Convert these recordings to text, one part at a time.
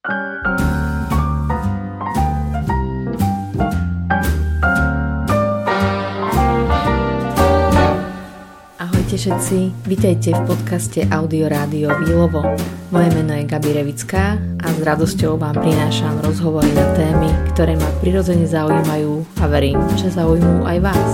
Ahojte všetci, vítajte v podcaste Audio Rádio Výlovo. Moje meno je Gabi Revická a s radosťou vám prinášam rozhovory na témy, ktoré ma prirodzene zaujímajú a verím, že zaujímujú aj vás.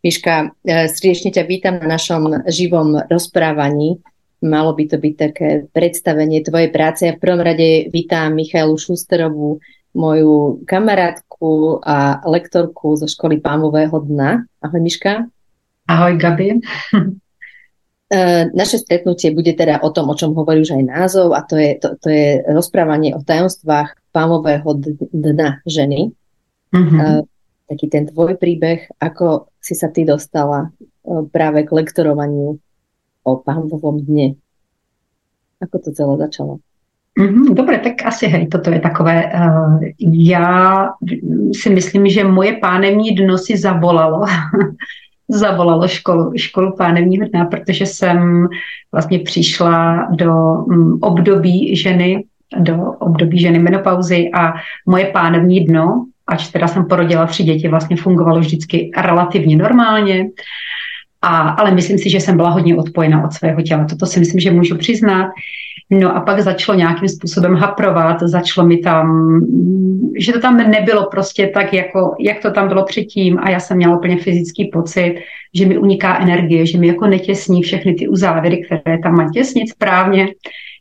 Miška, e, srdečne ťa vítam na našom živom rozprávaní. Malo by to byť také predstavenie tvojej práce. Ja v prvom rade vítam Michalu Šusterovú, moju kamarátku a lektorku zo školy Pámového dna. Ahoj Miška. Ahoj Gabi. E, naše stretnutie bude teda o tom, o čom hovorí už aj názov a to je, to, to je rozprávanie o tajomstvách pámového dna ženy. Mm-hmm. Taký ten tvoj príbeh, ako si sa ty dostala e, práve k lektorovaniu o pámovom dne. Ako to celé začalo? Mm-hmm, dobre, tak asi hej, toto je takové. Uh, já si myslím, že moje pánevní dno si zavolalo. zavolalo školu, školu pánevního dna, protože jsem vlastně přišla do období ženy, do období ženy menopauzy a moje pánevní dno, ač teda jsem porodila tři děti, vlastně fungovalo vždycky relativně normálně. A, ale myslím si, že jsem byla hodně odpojena od svého těla. Toto si myslím, že můžu přiznat. No a pak začalo nějakým způsobem haprovat, začalo mi tam, že to tam nebylo prostě tak, jako, jak to tam bylo předtím a já jsem měla úplně fyzický pocit, že mi uniká energie, že mi jako netěsní všechny ty uzávěry, které tam mají těsnit správně,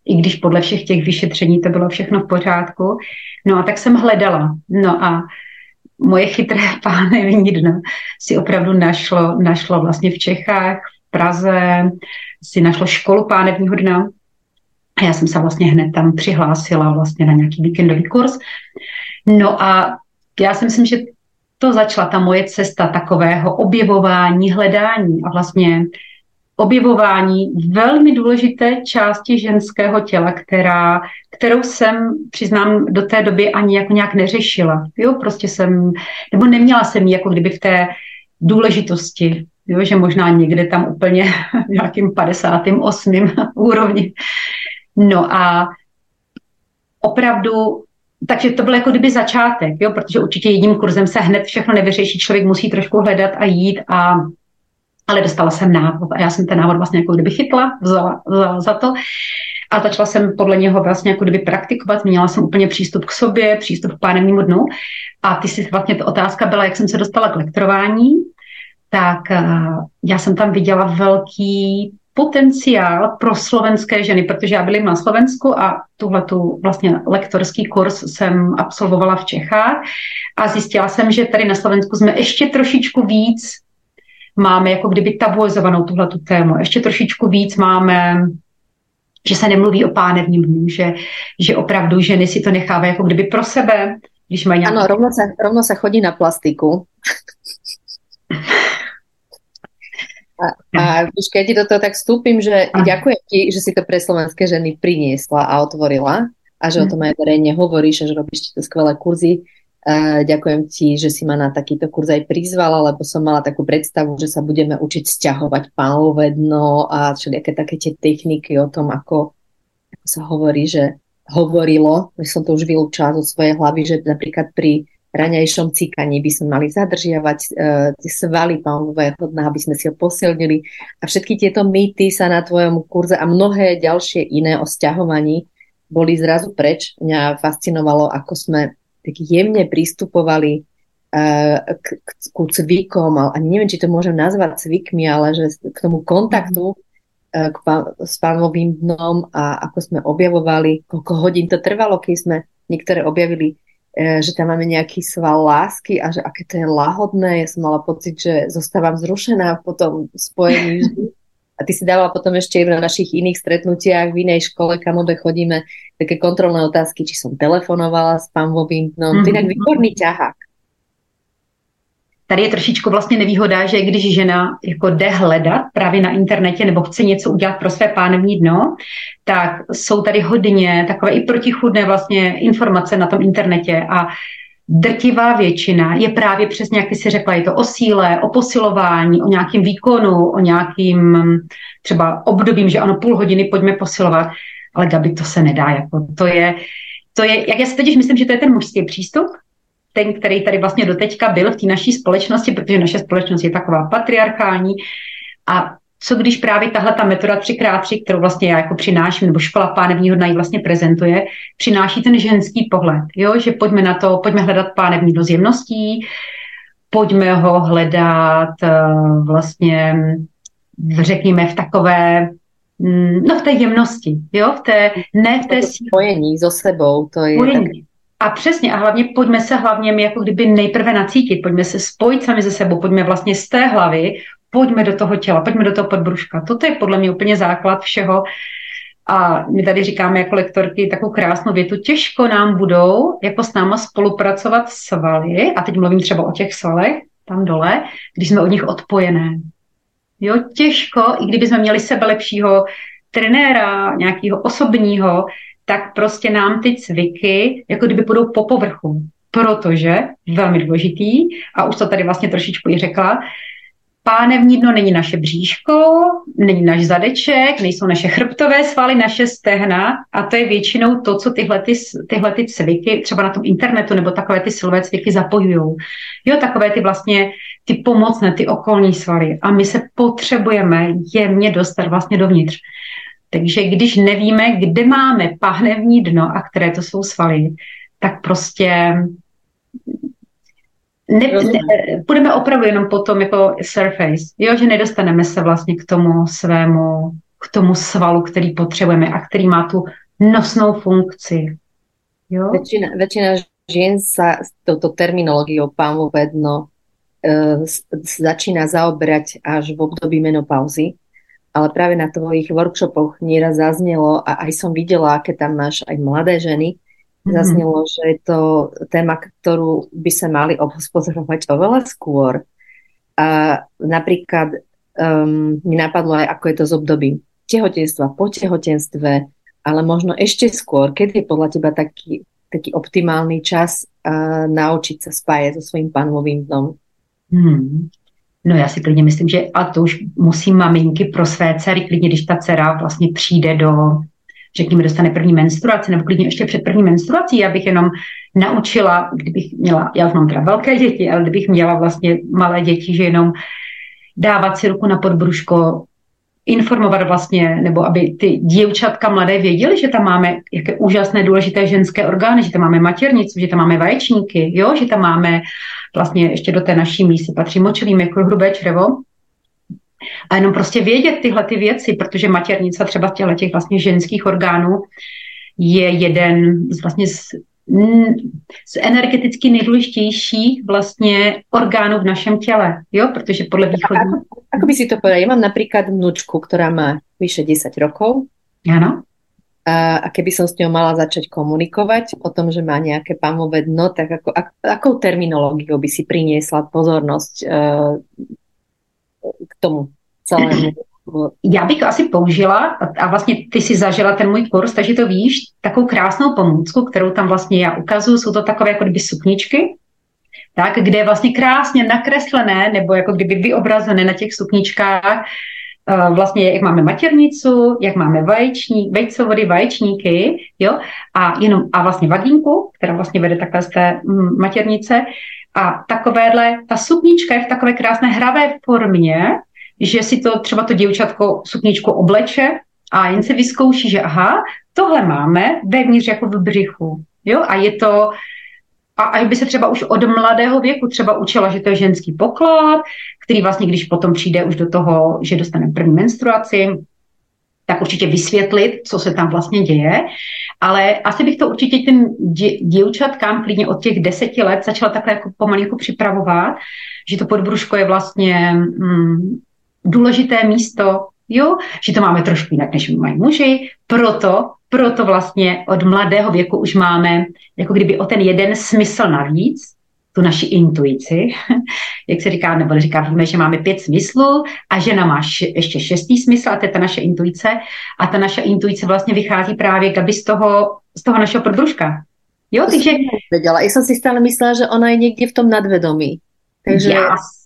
i když podle všech těch vyšetření to bylo všechno v pořádku. No a tak jsem hledala. No a moje chytré pánevní dno si opravdu našlo, našlo vlastně v Čechách, v Praze, si našlo školu pánevního dna, a já jsem se vlastně hned tam přihlásila vlastně na nějaký víkendový kurz. No a já si myslím, že to začala ta moje cesta takového objevování, hledání a vlastně objevování velmi důležité části ženského těla, která, kterou jsem, přiznám, do té doby ani jako nějak neřešila. Jo, prostě jsem, nebo neměla jsem ji jako kdyby v té důležitosti, jo, že možná někde tam úplně nějakým 58. úrovni No a opravdu takže to byl jako kdyby začátek, jo, protože určitě jedním kurzem se hned všechno nevyřeší, člověk musí trošku hledat a jít a ale dostala jsem návod. A já jsem ten návod vlastně jako kdyby chytla, vzala, vzala za to. A začala jsem podle něho vlastně jako kdyby praktikovat, měla jsem úplně přístup k sobě, přístup k pánevnímu dnu. A ty si vlastně ta otázka byla, jak jsem se dostala k lektorování, tak uh, já jsem tam viděla velký potenciál pro slovenské ženy, protože já byla na Slovensku a tuhle tu vlastně lektorský kurz jsem absolvovala v Čechách. A zjistila jsem, že tady na Slovensku jsme ještě trošičku víc máme jako kdyby tabuizovanou tuhle tu tému. Ještě trošičku víc máme že se nemluví o pánevním dnu, že, že opravdu ženy si to nechávají jako kdyby pro sebe, když mají nějakou... Ano, rovno se, rovno se chodí na plastiku. A, a keď ti do toho tak vstúpim, že a. ďakujem ti, že si to pre slovenské ženy priniesla a otvorila a že o tom aj verejne hovoríš a že robíš to skvelé kurzy. Ďakujem ti, že si ma na takýto kurz aj prizvala, lebo som mala takú predstavu, že sa budeme učiť sťahovať dno a všelijaké také tie techniky o tom, ako, ako sa hovorí, že hovorilo, že som to už vylúčala zo svojej hlavy, že napríklad pri raňajšom cíkaní by sme mali zadržiavať tie svaly pánového dna, aby sme si ho posilnili. A všetky tieto mýty sa na tvojom kurze a mnohé ďalšie iné o sťahovaní boli zrazu preč. Mňa fascinovalo, ako sme tak jemne pristupovali uh, k, k, ku cvikom, ale neviem, či to môžem nazvať cvikmi, ale že k tomu kontaktu uh, k pán, s pánovým dnom a ako sme objavovali, koľko hodín to trvalo, keď sme niektoré objavili E, že tam máme nejaký sval lásky a že aké to je lahodné. Ja som mala pocit, že zostávam zrušená po tom spojení A ty si dávala potom ešte na našich iných stretnutiach v inej škole, kam obe chodíme, také kontrolné otázky, či som telefonovala s pán Vovým. No, mm-hmm. to je výborný ťahák. Tady je trošičku vlastně nevýhoda, že když žena jako jde hledat právě na internetě nebo chce něco udělat pro své pánevní dno, tak jsou tady hodně takové i protichudné vlastně informace na tom internetě a drtivá většina je právě přesně, jak ty si řekla, je to o síle, o posilování, o nějakém výkonu, o nějakým třeba obdobím, že ano, půl hodiny pojďme posilovat, ale Gabi, to se nedá, jako to je, to je, jak já si totiž myslím, že to je ten mužský přístup, ten, který tady vlastně doteďka byl v té naší společnosti, protože naše společnost je taková patriarchální. A co když právě tahle ta metoda 3x3, kterou vlastně já jako přináším, nebo škola pánevního dna ji vlastně prezentuje, přináší ten ženský pohled, jo? že pojďme na to, pojďme hledat pánevní do zjemností, pojďme ho hledat uh, vlastně, řekněme, v takové mm, no v té jemnosti, jo, v té, ne v té spojení so sebou, to je spojení. A přesně, a hlavně pojďme se hlavně my jako kdyby nejprve nacítit, pojďme se spojit sami ze sebou, pojďme vlastně z té hlavy pojďme do toho těla, pojďme do toho podbruška. Toto je podle mě úplně základ všeho. A my tady říkáme jako lektorky takovou krásnou větu, těžko nám budou jako s náma spolupracovat svaly, a teď mluvím třeba o těch svalech tam dole, když jsme od nich odpojené. Jo, těžko, i kdyby jsme měli sebe lepšího trenéra, nějakého osobního, tak prostě nám ty cviky jako kdyby budou po povrchu. Protože, velmi důležitý, a už to tady vlastně trošičku i řekla, Pánevní dno není naše bříško, není náš zadeček, nejsou naše chrbtové svaly, naše stehna a to je většinou to, co tyhle, ty, tyhle ty cviky třeba na tom internetu nebo takové ty silové cviky zapojují. Jo, takové ty vlastně ty pomocné, ty okolní svaly a my se potřebujeme jemně dostat vlastně dovnitř. Takže když nevíme, kde máme pánevní dno a které to jsou svaly, tak prostě ne, ne, budeme opravdu jenom potom jako surface, jo, že nedostaneme se vlastně k tomu svému, k tomu svalu, který potřebujeme a který má tu nosnou funkci. Jo? Väčšina, väčšina žien sa s touto terminológiou pánové dno e, začína zaoberať až v období menopauzy, ale práve na tvojich workshopoch nieraz zaznelo a aj som videla, aké tam máš aj mladé ženy, Mm-hmm. Zaznelo, že je to téma, ktorú by sa mali obhospodarovať oveľa skôr. A napríklad um, mi napadlo aj, ako je to z období tehotenstva, po tehotenstve, ale možno ešte skôr, keď je podľa teba taký, taký optimálny čas uh, naučiť sa spájať so svým panovým dnom? Hmm. No já si klidně myslím, že a to už musí maminky pro své dcery, klidně když ta dcera vlastně přijde do řekněme, dostane první menstruaci, nebo klidně ještě před první menstruací, abych jenom naučila, kdybych měla, já už mám teda velké děti, ale kdybych měla vlastně malé děti, že jenom dávat si ruku na podbruško, informovat vlastně, nebo aby ty děvčatka mladé věděly, že tam máme jaké úžasné důležité ženské orgány, že tam máme maternicu, že tam máme vaječníky, jo, že tam máme vlastně ještě do té naší mísy patří močový mikro, hrubé črevo, a jenom prostě vědět tyhle ty věci, protože maternice třeba těchto těch vlastně ženských orgánů je jeden z vlastně z, z energeticky nejdůležitějších vlastně orgánů v našem těle, jo, protože podle východní... Ako, ako by si to povedal? Já mám například vnučku, která má vyše 10 rokov. Ano. A, a keby som s ňou mala začať komunikovať o tom, že má nejaké pamové dno, tak ako, ak, akou terminológiou by si priniesla pozornosť uh, k tomu celému. Já bych asi použila, a vlastně ty si zažila ten můj kurz, takže to víš, takovou krásnou pomůcku, kterou tam vlastně já ukazuju, jsou to takové jako kdyby sukničky, tak, kde je vlastně krásně nakreslené, nebo jako kdyby vyobrazené na těch sukničkách, vlastně jak máme maternicu, jak máme vaječní, vejcovody, vaječníky, jo, a jenom, a vlastně vagínku, která vlastně vede takhle z té mm, maternice, a takovéhle, ta suknička je v takové krásné hravé formě, že si to třeba to děvčatko sukničku obleče a jen se vyzkouší, že aha, tohle máme vevnitř jako v břichu. Jo? A je to, a, a by se třeba už od mladého věku třeba učila, že to je ženský poklad, který vlastně, když potom přijde už do toho, že dostane první menstruaci, tak určitě vysvětlit, co se tam vlastně děje. Ale asi bych to určitě těm děvčatkám klidně od těch deseti let začala takhle jako pomalu jako připravovat, že to podbruško je vlastně mm, důležité místo, jo, že to máme trošku jinak, než mají muži, proto, proto vlastně od mladého věku už máme jako kdyby o ten jeden smysl navíc, tu naši intuici, jak se říká, nebo říká, víme, že máme pět smyslů a žena má ještě šestý smysl a to je ta naše intuice a ta naše intuice vlastně vychází právě Gabi z toho, z toho našeho podbruška. Jo, to takže... Já jsem si stále myslela, že ona je někde v tom nadvědomí. Takže... Yes.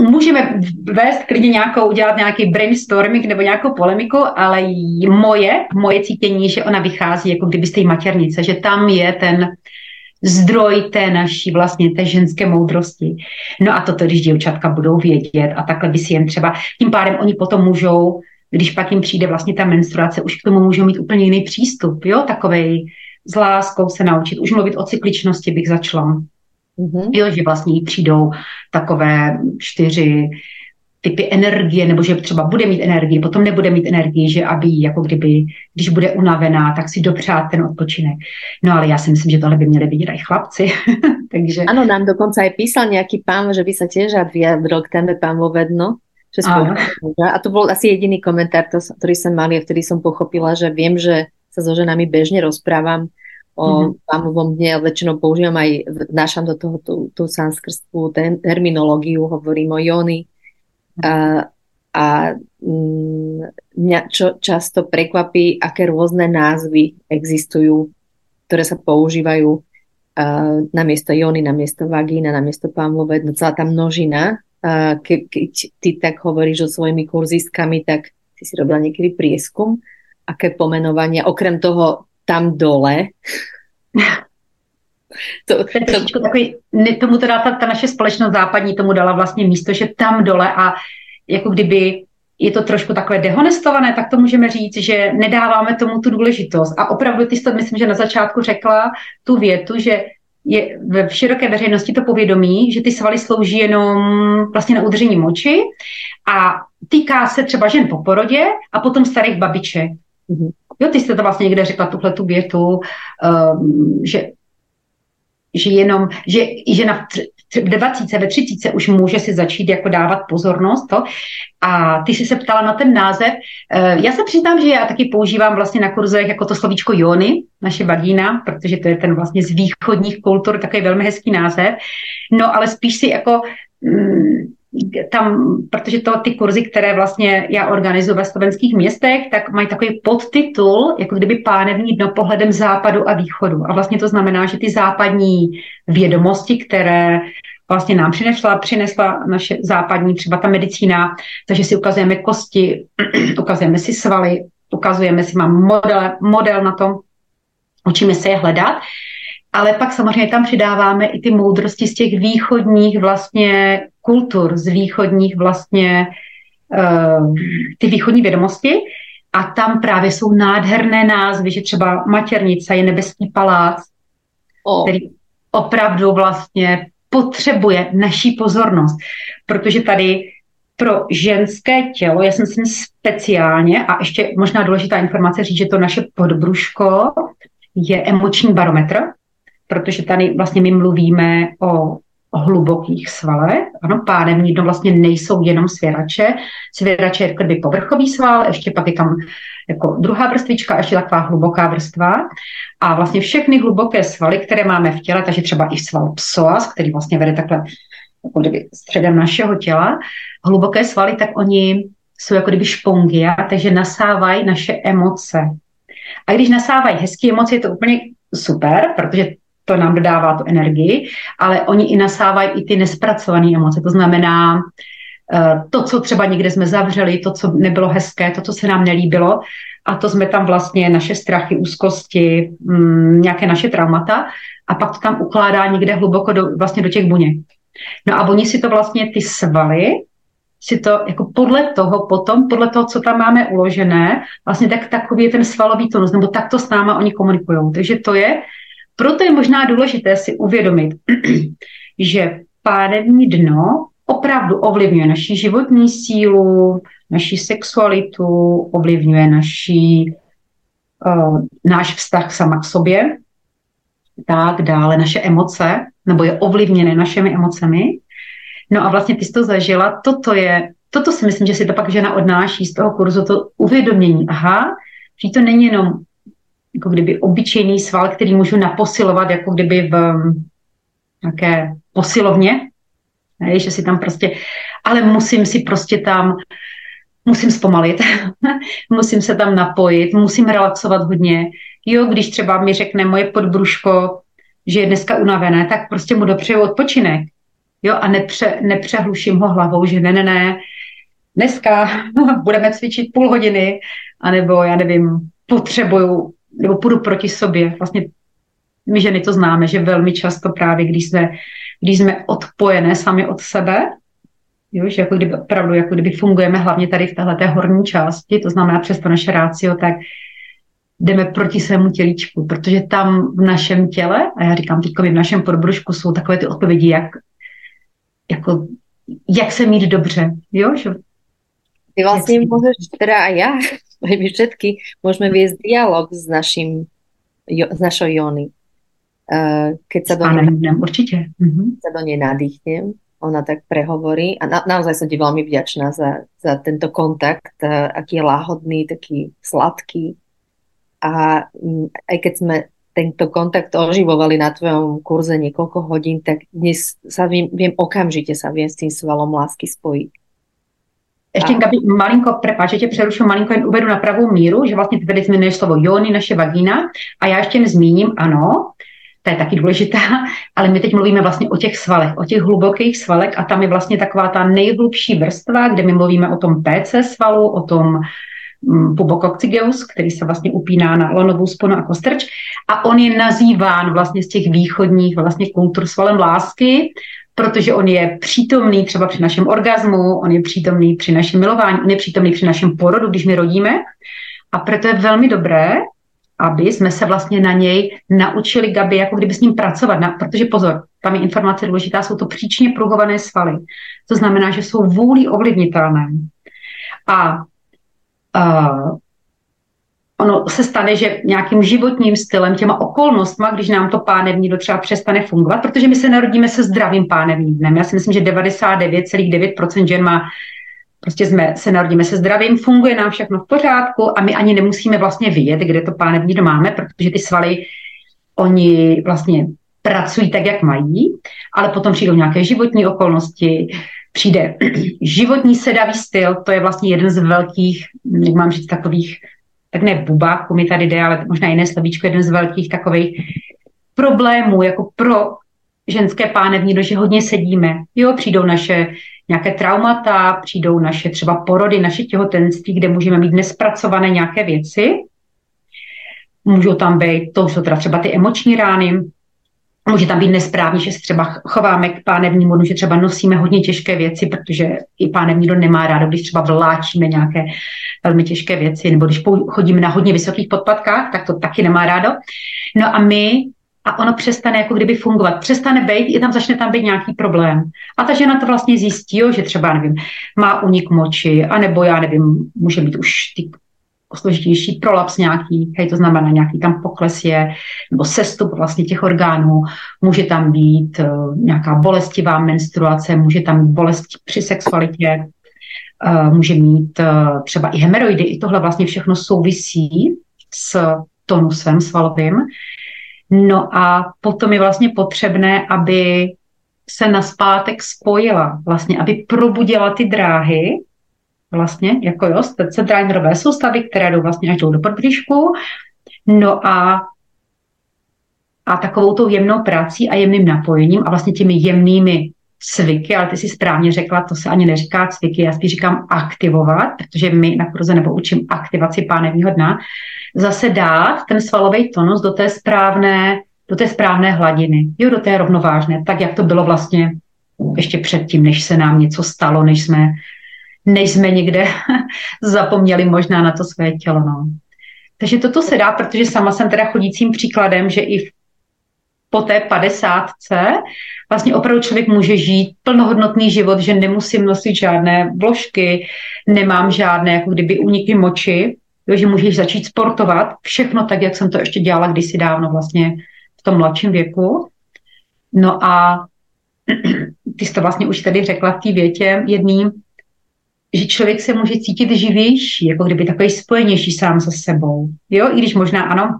Můžeme vést klidně nějakou, udělat nějaký brainstorming nebo nějakou polemiku, ale moje, moje cítění, že ona vychází jako kdyby z té maternice, že tam je ten zdroj té naší vlastně té ženské moudrosti. No a toto, když děvčatka budou vědět a takhle by si jen třeba, tím pádem oni potom můžou, když pak jim přijde vlastně ta menstruace, už k tomu můžou mít úplně jiný přístup, jo, takovej s láskou se naučit. Už mluvit o cykličnosti bych začala. Mm-hmm. Jo, že vlastně jí přijdou takové čtyři typy energie, nebo že třeba bude mít energii, potom nebude mít energii, že aby jako kdyby, když bude unavená, tak si dopřát ten odpočinek. No ale já si myslím, že tohle by měly být i chlapci. Takže... Ano, nám dokonce i písal nějaký pán, že by se těž rád vyjadril k téme vedno. Že a to byl asi jediný komentár, který jsem mali a vtedy jsem pochopila, že vím, že se so ženami bežně rozprávam o mm-hmm. pánovom dne, väčšinou používam aj, vnášam do toho tú, tú sanskrstvu ten, terminológiu, hovorím o jony. A, a mm, mňa čo často prekvapí, aké rôzne názvy existujú, ktoré sa používajú uh, na miesto jony, na miesto vagína, na miesto pámlové, no celá tá množina. Uh, ke, keď ty tak hovoríš o svojimi kurzistkami, tak si si robila niekedy prieskum, aké pomenovanie, okrem toho tam dole. to, to, to, takový, tomu teda ta, ta naše společnost západní tomu dala vlastně místo, že tam dole a jako kdyby je to trošku takové dehonestované, tak to můžeme říct, že nedáváme tomu tu důležitost. A opravdu ty jsi to, myslím, že na začátku řekla tu větu, že je v široké veřejnosti to povědomí, že ty svaly slouží jenom vlastně na udržení moči a týká se třeba žen po porodě a potom starých babiček. Mm-hmm. Jo, ty jste to vlastně někde řekla, tuhle tu větu, um, že, že jenom, že, že na v 20, ve 30 už může si začít jako dávat pozornost. To. A ty jsi se ptala na ten název. Uh, já se přiznám, že já taky používám vlastně na kurzech jako to slovíčko jony, naše vagína, protože to je ten vlastně z východních kultur takový velmi hezký název. No ale spíš si jako mm, tam, protože to ty kurzy, které vlastně já organizuji ve slovenských městech, tak mají takový podtitul, jako kdyby pánevní dno pohledem západu a východu. A vlastně to znamená, že ty západní vědomosti, které vlastně nám přinesla, přinesla naše západní, třeba ta medicína, takže si ukazujeme kosti, ukazujeme si svaly, ukazujeme si, mám model, model na tom, učíme se je hledat, ale pak samozřejmě tam přidáváme i ty moudrosti z těch východních vlastně kultur, z východních vlastně uh, ty východní vědomosti a tam právě jsou nádherné názvy, že třeba Matěrnice je nebeský palác, oh. který opravdu vlastně potřebuje naší pozornost, protože tady pro ženské tělo, já jsem si speciálně, a ještě možná důležitá informace říct, že to naše podbruško je emoční barometr, protože tady vlastně my mluvíme o hlubokých svalech. Ano, pánevní dno vlastně nejsou jenom svěrače. Svěrače je kdyby povrchový sval, ještě pak je tam jako druhá vrstvička, ještě taková hluboká vrstva. A vlastně všechny hluboké svaly, které máme v těle, takže třeba i sval psoas, který vlastně vede takhle jako kdyby středem našeho těla, hluboké svaly, tak oni jsou jako kdyby špongia, takže nasávají naše emoce. A když nasávají hezké emoce, je to úplně super, protože to nám dodává tu energii, ale oni i nasávají i ty nespracované emoce. To znamená, eh, to, co třeba někde jsme zavřeli, to, co nebylo hezké, to, co se nám nelíbilo, a to jsme tam vlastně naše strachy, úzkosti, mm, nějaké naše traumata a pak to tam ukládá někde hluboko do, vlastně do těch buněk. No a oni si to vlastně, ty svaly, si to jako podle toho potom, podle toho, co tam máme uložené, vlastně tak, takový je ten svalový tonus, nebo tak to s náma oni komunikují. Takže to je proto je možná důležité si uvědomit, že pánevní dno opravdu ovlivňuje naši životní sílu, naši sexualitu, ovlivňuje naši, uh, náš vztah sama k sobě, tak dále naše emoce, nebo je ovlivněné našimi emocemi. No a vlastně ty jsi to zažila, toto je, toto si myslím, že si to pak žena odnáší z toho kurzu, to uvědomění, aha, že to není jenom jako kdyby obyčejný sval, který můžu naposilovat jako kdyby v um, nějaké posilovně, ne, že si tam prostě, ale musím si prostě tam, musím zpomalit, musím se tam napojit, musím relaxovat hodně. Jo, když třeba mi řekne moje podbruško, že je dneska unavené, tak prostě mu dopřeju odpočinek. Jo, a nepře, nepřehluším ho hlavou, že ne, ne, ne, dneska budeme cvičit půl hodiny, anebo já nevím, potřebuju, nebo půjdu proti sobě. Vlastně my ženy to známe, že velmi často právě, když jsme, když jsme odpojené sami od sebe, jo, že jako kdyby, opravdu, jako kdyby fungujeme hlavně tady v téhle horní části, to znamená přes to naše rácio, tak jdeme proti svému tělíčku, protože tam v našem těle, a já říkám teď v našem podbrušku, jsou takové ty odpovědi, jak, jako, jak se mít dobře, jo, že Ty vlastně můžeš, teda a já, my všetky, můžeme viesť dialog s naším, jo, s našou Jony. Uh, keď sa do nej, určite. Uh-huh. sa do nej nadýchnem, ona tak prehovorí a na, naozaj som ti veľmi vďačná za, za tento kontakt, uh, aký je láhodný, taký sladký. A um, aj keď sme tento kontakt oživovali na tvojom kurze niekoľko hodín, tak dnes sa viem, viem okamžite sa viem s tým svalom lásky spojiť. Ještě, Gabi, malinko, prepáč, že tě přerušu, malinko jen uvedu na pravou míru, že vlastně ty tady zmiňuješ slovo jony, naše vagína, a já ještě nezmíním, ano, to je taky důležitá, ale my teď mluvíme vlastně o těch svalech, o těch hlubokých svalech a tam je vlastně taková ta nejhlubší vrstva, kde my mluvíme o tom PC svalu, o tom mm, pubococcygeus, který se vlastně upíná na lonovou sponu a kostrč. A on je nazýván vlastně z těch východních vlastně kultur svalem lásky, protože on je přítomný třeba při našem orgazmu, on je přítomný při našem milování, on je přítomný při našem porodu, když my rodíme a proto je velmi dobré, aby jsme se vlastně na něj naučili, Gabi, jako kdyby s ním pracovat. Na, protože pozor, tam je informace důležitá, jsou to příčně pruhované svaly. To znamená, že jsou vůli ovlivnitelné. A uh, ono se stane, že nějakým životním stylem, těma okolnostma, když nám to pánevní do třeba přestane fungovat, protože my se narodíme se zdravým pánevním dnem. Já si myslím, že 99,9% žen má Prostě jsme, se narodíme se zdravím, funguje nám všechno v pořádku a my ani nemusíme vlastně vidět, kde to pánevní máme, protože ty svaly, oni vlastně pracují tak, jak mají, ale potom přijdou nějaké životní okolnosti, přijde životní sedavý styl, to je vlastně jeden z velkých, jak mám říct, takových, tak ne bubáků mi tady jde, ale možná jiné slovíčko, jeden z velkých takových problémů, jako pro ženské pánevní, že hodně sedíme. Jo, přijdou naše nějaké traumata, přijdou naše třeba porody, naše těhotenství, kde můžeme mít nespracované nějaké věci. Můžou tam být, to jsou teda třeba ty emoční rány, Může tam být nesprávně, že se třeba chováme k pánevnímu že třeba nosíme hodně těžké věci, protože i pánevní nemá rádo, když třeba vláčíme nějaké velmi těžké věci, nebo když chodíme na hodně vysokých podpadkách, tak to taky nemá rádo. No a my a ono přestane jako kdyby fungovat. Přestane být, je tam začne tam být nějaký problém. A ta žena to vlastně zjistí, jo, že třeba, nevím, má unik moči, anebo já nevím, může být už ty složitější prolaps nějaký, hej, to znamená nějaký tam pokles je, nebo sestup vlastně těch orgánů, může tam být uh, nějaká bolestivá menstruace, může tam být bolest při sexualitě, uh, může mít uh, třeba i hemeroidy, i tohle vlastně všechno souvisí s tonusem svalovým. No a potom je vlastně potřebné, aby se naspátek spojila, vlastně, aby probudila ty dráhy, vlastně, jako jo, centrální nervové soustavy, které jdou vlastně až jdou do podbříšku, no a a takovou tou jemnou prací a jemným napojením a vlastně těmi jemnými cviky, ale ty si správně řekla, to se ani neříká cviky, já spíš říkám aktivovat, protože my na kurze nebo učím aktivaci pánevního dna, zase dát ten svalový tonus do té správné, do té správné hladiny, jo, do té rovnovážné, tak jak to bylo vlastně ještě předtím, než se nám něco stalo, než jsme, než jsme někde zapomněli možná na to své tělo. No. Takže toto se dá, protože sama jsem teda chodícím příkladem, že i po té padesátce vlastně opravdu člověk může žít plnohodnotný život, že nemusím nosit žádné vložky, nemám žádné jako kdyby uniky moči, jo, že můžeš začít sportovat, všechno tak, jak jsem to ještě dělala kdysi dávno vlastně v tom mladším věku. No a ty jsi to vlastně už tady řekla v té větě jedný, že člověk se může cítit živější, jako kdyby takový spojenější sám se sebou. Jo, i když možná ano,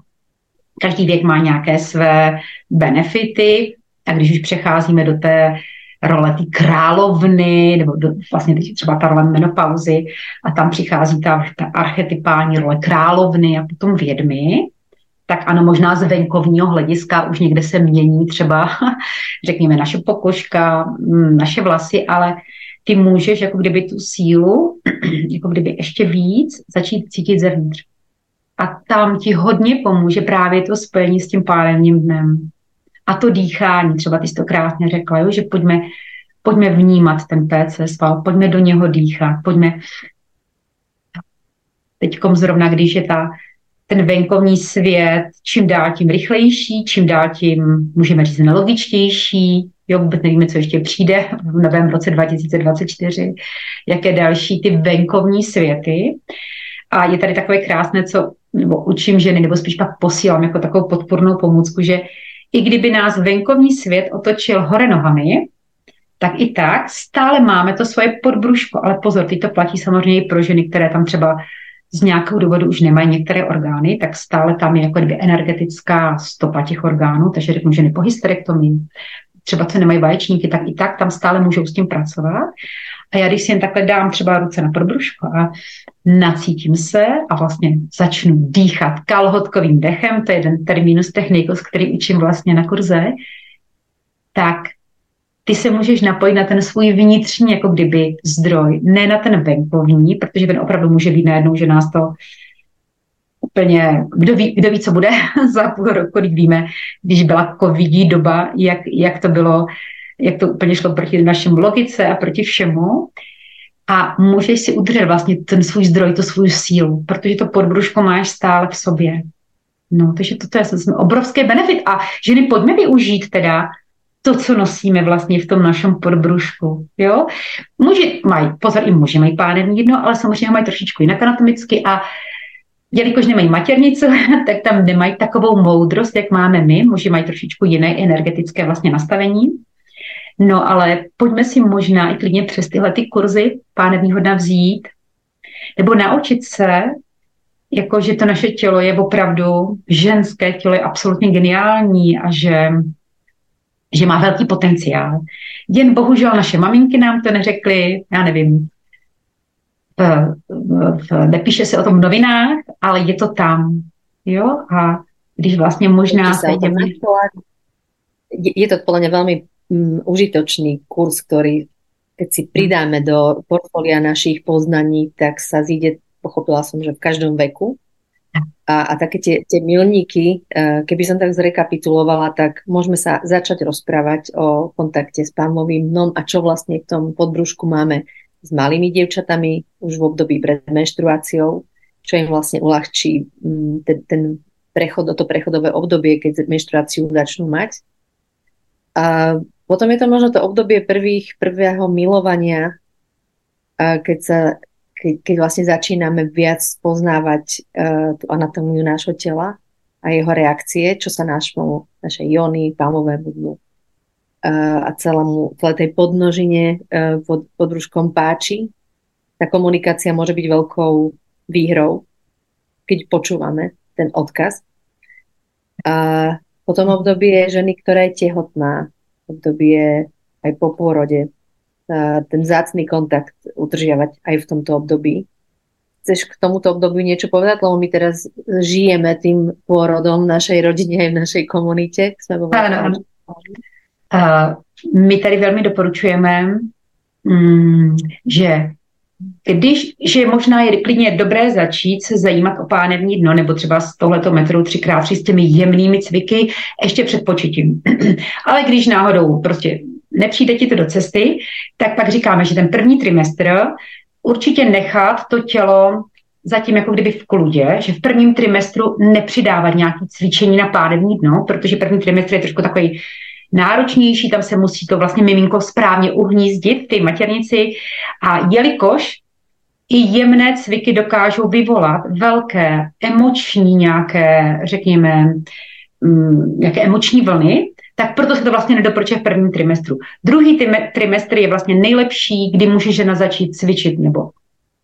Každý věk má nějaké své benefity a když už přecházíme do té role té královny, nebo do, vlastně teď třeba ta role menopauzy a tam přichází ta, ta archetypální role královny a potom vědmy, tak ano, možná z venkovního hlediska už někde se mění třeba, řekněme, naše pokožka, mm, naše vlasy, ale ty můžeš jako kdyby tu sílu, jako kdyby ještě víc začít cítit zevnitř. A tam ti hodně pomůže právě to spojení s tím pálevním dnem. A to dýchání, třeba ty jsi to krásně řekla, jo, že pojďme, pojďme vnímat ten PC sval, pojďme do něho dýchat, pojďme teďkom zrovna, když je ta, ten venkovní svět čím dál tím rychlejší, čím dál tím, můžeme říct, nelogičtější, jo, vůbec nevíme, co ještě přijde v novém roce 2024, jaké další ty venkovní světy. A je tady takové krásné, co nebo učím ženy, nebo spíš pak posílám jako takovou podpornou pomůcku, že i kdyby nás venkovní svět otočil hore nohami, tak i tak stále máme to svoje podbruško. Ale pozor, teď to platí samozřejmě i pro ženy, které tam třeba z nějakého důvodu už nemají některé orgány, tak stále tam je jako kdyby energetická stopa těch orgánů, takže řeknu ženy po hysterektomii, třeba co nemají vaječníky, tak i tak tam stále můžou s tím pracovat. A já když si jen takhle dám třeba ruce na podbruško a nacítím se a vlastně začnu dýchat kalhotkovým dechem, to je jeden terminus technicus, který učím vlastně na kurze, tak ty se můžeš napojit na ten svůj vnitřní, jako kdyby zdroj, ne na ten venkovní, protože ten opravdu může být najednou, že nás to úplně, kdo ví, kdo ví co bude za půl roku, když víme, když byla covidí doba, jak, jak to bylo, jak to úplně šlo proti našemu logice a proti všemu. A můžeš si udržet vlastně ten svůj zdroj, tu svou sílu, protože to podbruško máš stále v sobě. No, takže toto je samozřejmě obrovský benefit. A ženy, pojďme využít teda to, co nosíme vlastně v tom našem podbrušku. Jo? Muži mají, pozor, i muži mají pánevní jedno, ale samozřejmě mají trošičku jinak anatomicky a jelikož nemají maternicu, tak tam nemají takovou moudrost, jak máme my. Muži mají trošičku jiné energetické vlastně nastavení. No ale pojďme si možná i klidně přes tyhle ty kurzy pánevního dna vzít, nebo naučit se, jako že to naše tělo je opravdu, ženské tělo je absolutně geniální a že že má velký potenciál. Jen bohužel naše maminky nám to neřekly, já nevím, v, nepíše se o tom v novinách, ale je to tam. Jo? A když vlastně možná se jdeme... Je to podľa mňa veľmi mm, užitočný kurz, ktorý keď si pridáme do portfólia našich poznaní, tak sa zíde, pochopila som, že v každom veku a, a také tie, tie milníky, e, keby som tak zrekapitulovala, tak môžeme sa začať rozprávať o kontakte s pánvovým dnom a čo vlastne v tom podbrušku máme s malými dievčatami už v období pred menštruáciou, čo im vlastne uľahčí mm, ten, ten prechod, to prechodové obdobie, keď menštruáciu začnú mať. A potom je to možno to obdobie prvých, prvého milovania, keď sa keď, keď vlastne začíname viac poznávať uh, tú anatómiu nášho tela a jeho reakcie, čo sa nášmu, našej jony, palmovému dnu uh, a celému, celé tej podnožine uh, pod, pod rúškom páči, tá komunikácia môže byť veľkou výhrou, keď počúvame ten odkaz. A potom obdobie ženy, ktorá je tehotná, obdobie aj po pôrode, ten zácný kontakt udržiavať aj v tomto období. Chceš k tomuto obdobiu niečo povedať? Lebo my teraz žijeme tým pôrodom v našej rodine aj v našej komunite. Uh, my tady velmi doporučujeme, um, že když, že možná je klidně dobré začít se zajímat o pánevní dno, nebo třeba s tohleto metodou 3x3 s těmi jemnými cviky ještě před početím. Ale když náhodou prostě nepřijde ti to do cesty, tak pak říkáme, že ten první trimestr určitě nechat to tělo zatím jako kdyby v kludě, že v prvním trimestru nepřidávat nějaké cvičení na pánevní dno, protože první trimestr je trošku takový náročnější, tam se musí to vlastně miminko správně uhnízdit v té maternici a jelikož i jemné cviky dokážou vyvolat velké emoční nějaké, řekněme, mm, nějaké emoční vlny, tak proto se to vlastně nedoporučuje v prvním trimestru. Druhý trimestr je vlastně nejlepší, kdy může žena začít cvičit nebo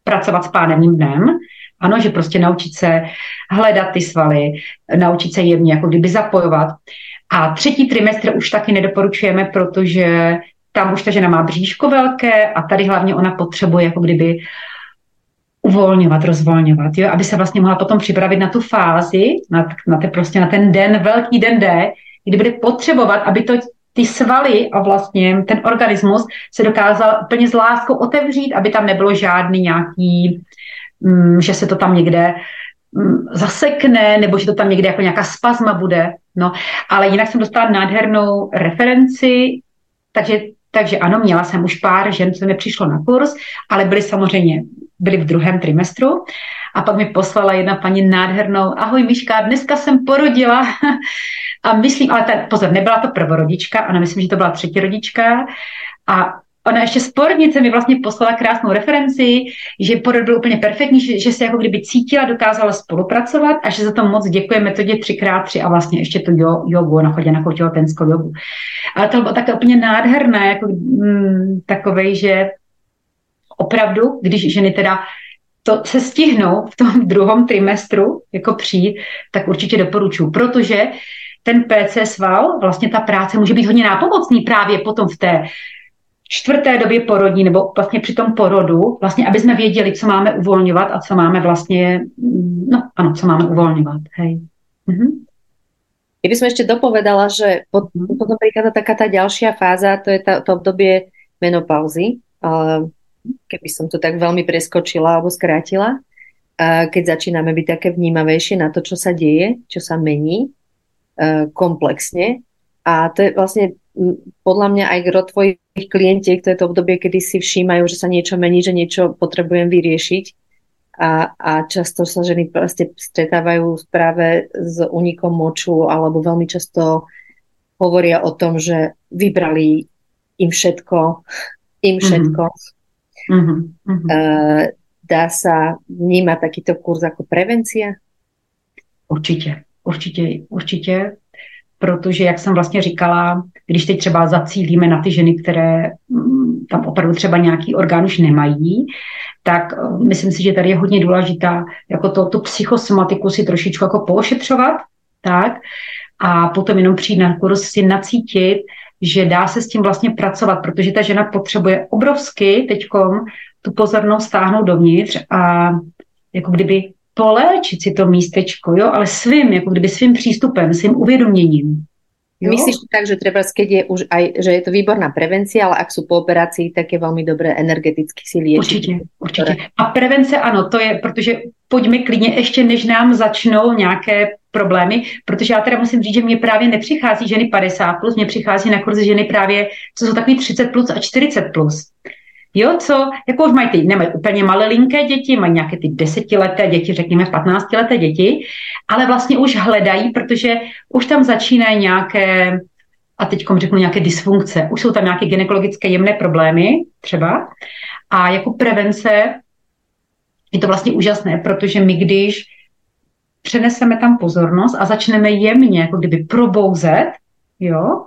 pracovat s pánevním dnem. Ano, že prostě naučit se hledat ty svaly, naučit se jemně jako kdyby zapojovat. A třetí trimestr už taky nedoporučujeme, protože tam už ta žena má bříško velké a tady hlavně ona potřebuje jako kdyby uvolňovat, rozvolňovat, jo, aby se vlastně mohla potom připravit na tu fázi, na, na, te, prostě na ten den, velký den D, kdy bude potřebovat, aby to ty svaly a vlastně ten organismus se dokázal úplně s láskou otevřít, aby tam nebylo žádný nějaký, mm, že se to tam někde mm, zasekne, nebo že to tam někde jako nějaká spazma bude. No, ale jinak jsem dostala nádhernou referenci, takže takže ano, měla jsem už pár žen, co mi přišlo na kurz, ale byly samozřejmě byly v druhém trimestru. A pak mi poslala jedna paní nádhernou, ahoj Miška, dneska jsem porodila. A myslím, ale ten, pozor, nebyla to prvorodička, ona myslím, že to byla třetí rodička. A ona ještě z porodnice mi vlastně poslala krásnou referenci, že porod byl úplně perfektní, že, že se jako kdyby cítila, dokázala spolupracovat a že za to moc děkuje metodě 3x3 a vlastně ještě tu jo, jogu, ona chodila na těhotenskou jogu. Ale to bylo také úplně nádherné, jako mm, takovej, že opravdu, když ženy teda to se stihnou v tom druhém trimestru jako přijít, tak určitě doporučuji, protože ten PC sval, vlastně ta práce může být hodně nápomocný právě potom v té čtvrté době porodní nebo vlastně při tom porodu, vlastně, aby jsme věděli, co máme uvolňovat a co máme vlastně, no ano, co máme uvolňovat. Hej. Mhm. Kdyby som ešte dopovedala, že mhm. potom prichádza taká tá ďalšia fáza, to je tá, to obdobie menopauzy, keby som to tak veľmi preskočila alebo skrátila, keď začíname byť také vnímavejšie na to, čo sa deje, čo sa mení e, komplexne. A to je vlastne podľa mňa aj gro tvojich klientiek, to je to obdobie, kedy si všímajú, že sa niečo mení, že niečo potrebujem vyriešiť. A, a často sa ženy proste stretávajú práve s unikom moču alebo veľmi často hovoria o tom, že vybrali im všetko, im mhm. všetko. Mm-hmm. Uh, dá sa vnímať takýto kurz ako prevencia? Určitě, určitě, určitě protože, jak jsem vlastně říkala, když teď třeba zacílíme na ty ženy, které mm, tam opravdu třeba nějaký orgán už nemají, tak eh, myslím si, že tady je hodně důležitá jako to, tu psychosomatiku si trošičku jako poošetřovat, tak, a potom jenom přijít na kurz si nacítit, že dá se s tím vlastně pracovat, protože ta žena potřebuje obrovsky teďkom tu pozornost stáhnout dovnitř a jako kdyby poléčit si to místečko, jo, ale svým, jako kdyby svým přístupem, svým uvědoměním. Jo? Myslíš tak, že třeba keď je už aj, že je to výborná prevencia, ale ak sú po operácii, tak je velmi dobré energeticky si liečiť. Určitě, určitě. A prevence ano, to je, protože pojďme klidně ještě, než nám začnou nějaké problémy, protože já teda musím říct, že mě právě nepřichází ženy 50+, plus, mě přichází na kurzi ženy právě, co jsou takový 30+, plus a 40+. Plus. Jo, co, jako už mají ty, nemají úplně malilinké děti, mají nějaké ty desetileté děti, řekněme 15leté děti, ale vlastně už hledají, protože už tam začínají nějaké, a teď řeknu nějaké dysfunkce, už jsou tam nějaké gynekologické jemné problémy třeba a jako prevence je to vlastně úžasné, protože my když přeneseme tam pozornost a začneme jemně jako kdyby probouzet, jo,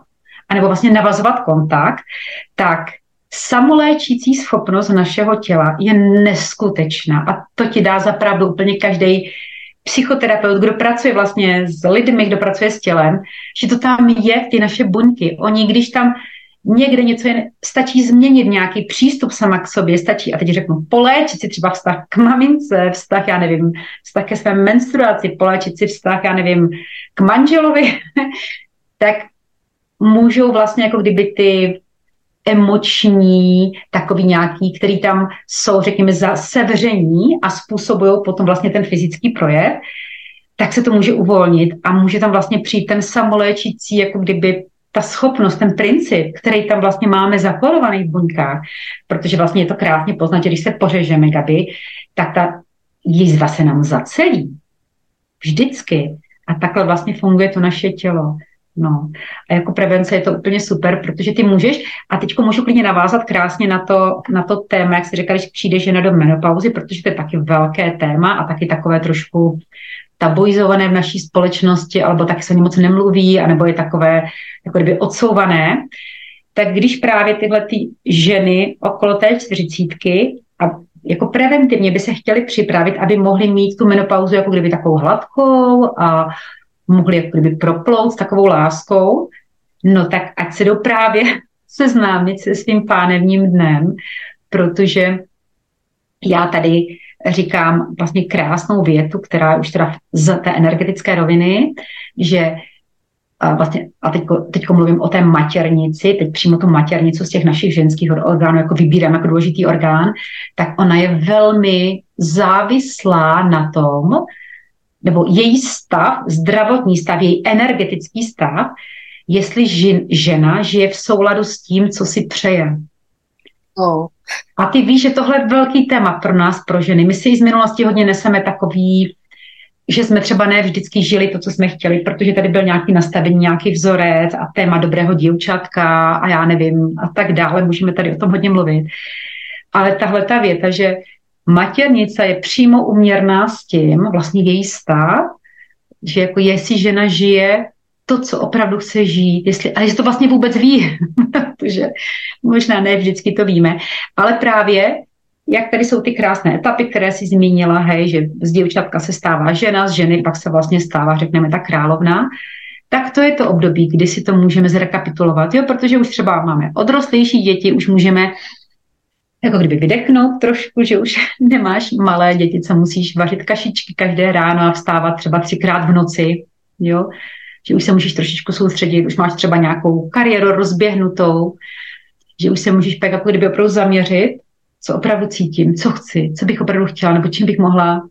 anebo vlastně navazovat kontakt, tak samoléčící schopnost našeho těla je neskutečná a to ti dá zapravdu úplně každý psychoterapeut, kdo pracuje vlastně s lidmi, kdo pracuje s tělem, že to tam je, ty naše buňky. Oni, když tam někde něco je, stačí změnit nějaký přístup sama k sobě, stačí, a teď řeknu, poléčit si třeba vztah k mamince, vztah, já nevím, vztah ke své menstruaci, poléčit si vztah, já nevím, k manželovi, tak můžou vlastně jako kdyby ty emoční, takový nějaký, který tam jsou, řekněme, za sevření a způsobují potom vlastně ten fyzický projev, tak se to může uvolnit a může tam vlastně přijít ten samoléčící, jako kdyby ta schopnost, ten princip, který tam vlastně máme zakódovaný v buňkách, protože vlastně je to krásně poznat, že když se pořežeme, Gabi, tak ta jízva se nám zacelí. Vždycky. A takhle vlastně funguje to naše tělo. No. A jako prevence je to úplně super, protože ty můžeš, a teď můžu klidně navázat krásně na to, na to téma, jak jsi říkal, když přijde žena do menopauzy, protože to je taky velké téma a taky takové trošku tabuizované v naší společnosti, alebo taky se o moc nemluví, anebo je takové jako kdyby odsouvané, tak když právě tyhle ty ženy okolo té čtyřicítky a jako preventivně by se chtěli připravit, aby mohli mít tu menopauzu jako kdyby takovou hladkou a mohli jako kdyby proplout s takovou láskou, no tak ať se jdou právě seznámit se svým pánevním dnem, protože já tady říkám vlastně krásnou větu, která už teda z té energetické roviny, že a vlastně, a teďko, teďko mluvím o té maternici, teď přímo tu maternicu z těch našich ženských orgánů, jako vybírám jako důležitý orgán, tak ona je velmi závislá na tom, nebo její stav, zdravotní stav, její energetický stav, jestli žena žije v souladu s tím, co si přeje. Oh. A ty víš, že tohle je velký téma pro nás, pro ženy. My si i z minulosti hodně neseme takový, že jsme třeba ne vždycky žili to, co jsme chtěli, protože tady byl nějaký nastavení, nějaký vzorec a téma dobrého děvčatka a já nevím a tak dále. Můžeme tady o tom hodně mluvit. Ale tahle ta věta, že maternice je přímo uměrná s tím, vlastně její stav, že jako jestli žena žije to, co opravdu chce žít, jestli, a jestli to vlastně vůbec ví, protože možná ne vždycky to víme, ale právě jak tady jsou ty krásné etapy, které si zmínila, hej, že z děvčatka se stává žena, z ženy pak se vlastně stává, řekneme, ta královna, tak to je to období, kdy si to můžeme zrekapitulovat, jo, protože už třeba máme odrostlejší děti, už můžeme jako kdyby vydechnout trošku, že už nemáš malé děti, co musíš vařit kašičky každé ráno a vstávat třeba třikrát v noci, jo, že už se můžeš trošičku soustředit, už máš třeba nějakou kariéru rozběhnutou, že už se můžeš pak jako kdyby opravdu zaměřit, co opravdu cítím, co chci, co bych opravdu chtěla, nebo čím bych mohla,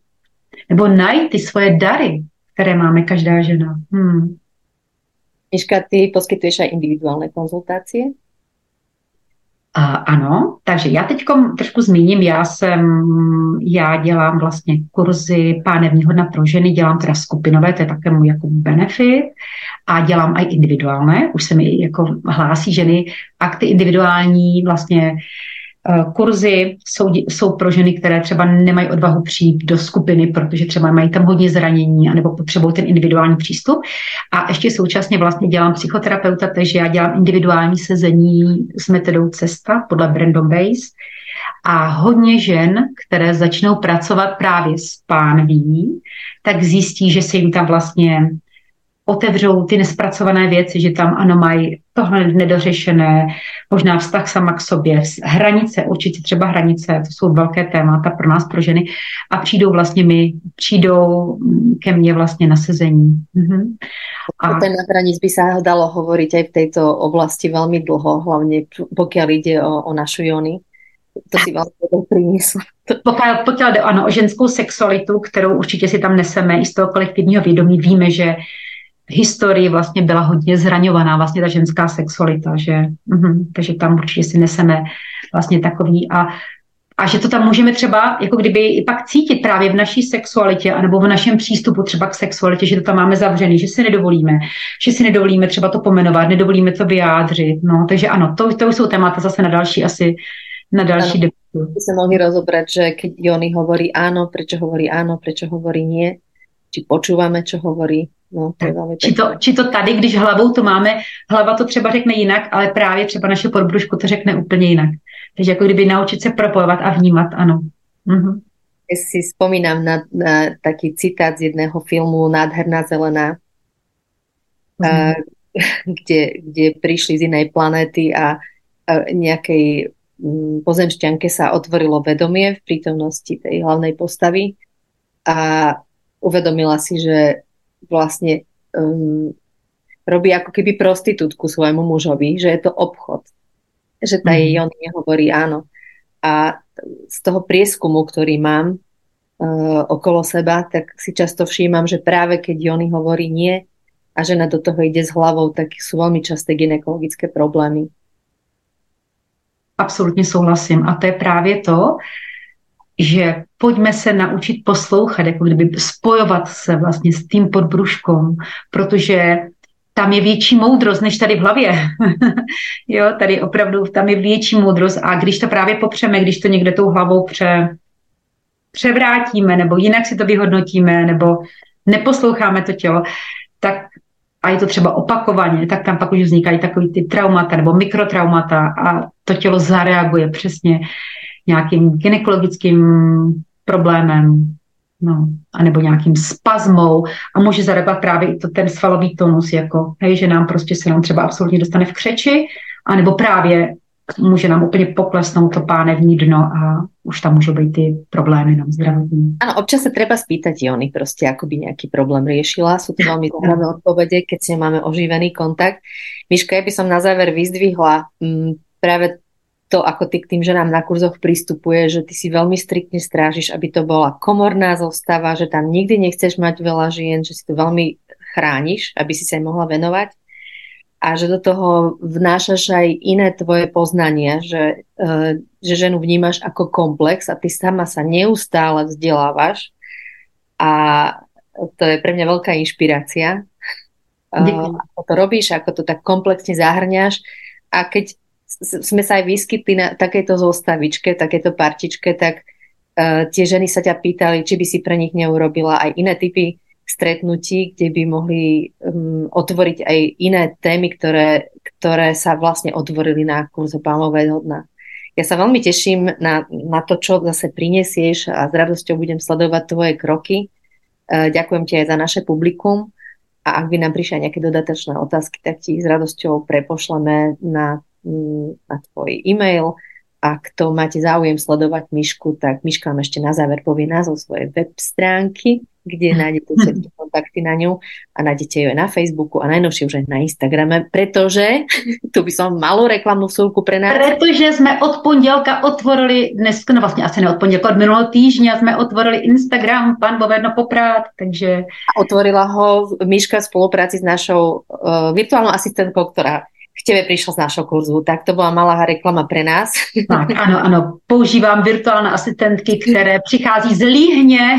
nebo najít ty svoje dary, které máme každá žena. Hmm. Miška, ty poskytuješ aj individuální konzultace? Ano, takže já teď trošku zmíním, já jsem, já dělám vlastně kurzy pánevní hodna pro ženy, dělám teda skupinové, to je také můj jako benefit. A dělám i individuálně, už se mi jako hlásí ženy a ty individuální vlastně Eh, kurzy jsou, jsou pro ženy, které třeba nemají odvahu přijít do skupiny, protože třeba mají tam hodně zranění anebo potřebují ten individuální přístup. A ještě současně vlastně dělám psychoterapeuta, takže já dělám individuální sezení s metodou cesta podle Brandon Base. A hodně žen, které začnou pracovat právě s pánví, tak zjistí, že se jim tam vlastně otevřou ty nespracované věci, že tam ano mají tohle nedořešené, možná vztah sama k sobě, hranice, určitě třeba hranice, to jsou velké témata pro nás, pro ženy a přijdou vlastně mi, přijdou ke mně vlastně na sezení. Mhm. A ten na hranic by se dalo hovoriť aj v této oblasti velmi dlho, hlavně pokud jde o, o našu Jony. To si vlastně priniesla. Pokud, pokud jde ano, o ženskou sexualitu, kterou určitě si tam neseme i z toho kolektivního vědomí, víme, že historii vlastně byla hodně zraňovaná, vlastně ta ženská sexualita, že, uh, takže tam určitě si neseme vlastně takový a a že to tam můžeme třeba jako kdyby i pak cítit právě v naší sexualitě anebo v našem přístupu třeba k sexualitě, že to tam máme zavřený, že si nedovolíme, že si nedovolíme třeba to pomenovat, nedovolíme to vyjádřit. No, takže ano, to, to jsou témata zase na další asi na další debatu. By se mohli rozobrať, že keď Jony hovorí áno, prečo hovorí áno, prečo hovorí nie, či počúvame, čo hovorí, No, to je velmi či, to, či to tady, když hlavou to máme, hlava to třeba řekne jinak, ale právě třeba naše podbrušku to řekne úplně jinak. Takže jako kdyby naučit se propojovat a vnímat, ano. Mhm. Ja si spomínam na, na taký citát z jedného filmu Nádherná zelená, mm. a, kde, kde prišli z inej planéty a, a nejakej m, pozemšťanke sa otvorilo vedomie v prítomnosti tej hlavnej postavy a uvedomila si, že vlastne um, robí ako keby prostitútku svojmu mužovi, že je to obchod. Že tá mm. jej on nehovorí áno. A z toho prieskumu, ktorý mám uh, okolo seba, tak si často všímam, že práve keď Jony hovorí nie a žena do toho ide s hlavou, tak sú veľmi časté gynekologické problémy. Absolutně souhlasím. A to je právě to, že pojďme se naučit poslouchat, jako kdyby spojovat se vlastně s tím podbruškom, protože tam je větší moudrost než tady v hlavě. jo, tady opravdu tam je větší moudrost a když to právě popřeme, když to někde tou hlavou pře, převrátíme nebo jinak si to vyhodnotíme nebo neposloucháme to tělo, tak a je to třeba opakovaně, tak tam pak už vznikají takový ty traumata nebo mikrotraumata a to tělo zareaguje přesně nějakým gynekologickým problémem, no, anebo nějakým spazmou a může zareagovat právě i to, ten svalový tonus, jako, hej, že nám prostě se nám třeba absolutně dostane v křeči, anebo právě může nám úplně poklesnout to pánevní dno a už tam môžu byť ty problémy na zdravotní. Áno, občas sa treba spýtať Jony proste, ako by nejaký problém riešila. Sú to veľmi zaujímavé odpovede, keď s máme oživený kontakt. Miška, ja by som na záver vyzdvihla m, práve to, ako ty k tým ženám na kurzoch pristupuje, že ty si veľmi striktne strážiš, aby to bola komorná zostava, že tam nikdy nechceš mať veľa žien, že si to veľmi chrániš, aby si sa aj mohla venovať. A že do toho vnášaš aj iné tvoje poznania, že, uh, že ženu vnímaš ako komplex a ty sama sa neustále vzdelávaš. A to je pre mňa veľká inšpirácia. Uh, ako to robíš, ako to tak komplexne zahrňaš. A keď sme sa aj vyskytli na takejto zostavičke, takéto partičke, tak uh, tie ženy sa ťa pýtali, či by si pre nich neurobila aj iné typy stretnutí, kde by mohli um, otvoriť aj iné témy, ktoré, ktoré sa vlastne otvorili na kurze Palmového dna. Ja sa veľmi teším na, na to, čo zase prinesieš a s radosťou budem sledovať tvoje kroky. Uh, ďakujem ti aj za naše publikum a ak by nám prišli nejaké dodatočné otázky, tak ti ich s radosťou prepošleme na na tvoj e-mail. A kto máte záujem sledovať Myšku, tak Myška vám ešte na záver povie názov svojej web stránky, kde nájdete všetky kontakty na ňu a nájdete ju aj na Facebooku a najnovšie už aj na Instagrame, pretože tu by som malú reklamnú vsúlku pre nás. Pretože sme od pondelka otvorili, dnes, no vlastně asi ne od pondelka, od minulého týždňa sme otvorili Instagram Pan Bovedno Poprát, takže... A otvorila ho Myška v spolupráci s našou uh, virtuálnou asistentkou, ktorá tebe prišla z našho kurzu. Tak to byla malá reklama pre nás. Tak, ano, ano. Používám virtuální asistentky, které přichází z Líhně.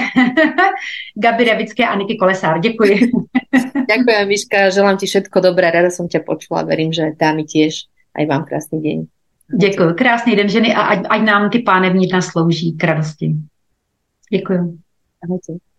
Gabi Revické a Niky Kolesár. Děkuji. Ďakujem, Miška. Želám ti všetko dobré. Rada som ťa počula. Verím, že dámy tiež. Aj vám krásný deň. Děkuji. Krásný den ženy a ať, ať nám ty pánevní dna slouží k radosti. Děkuji. Ahojte.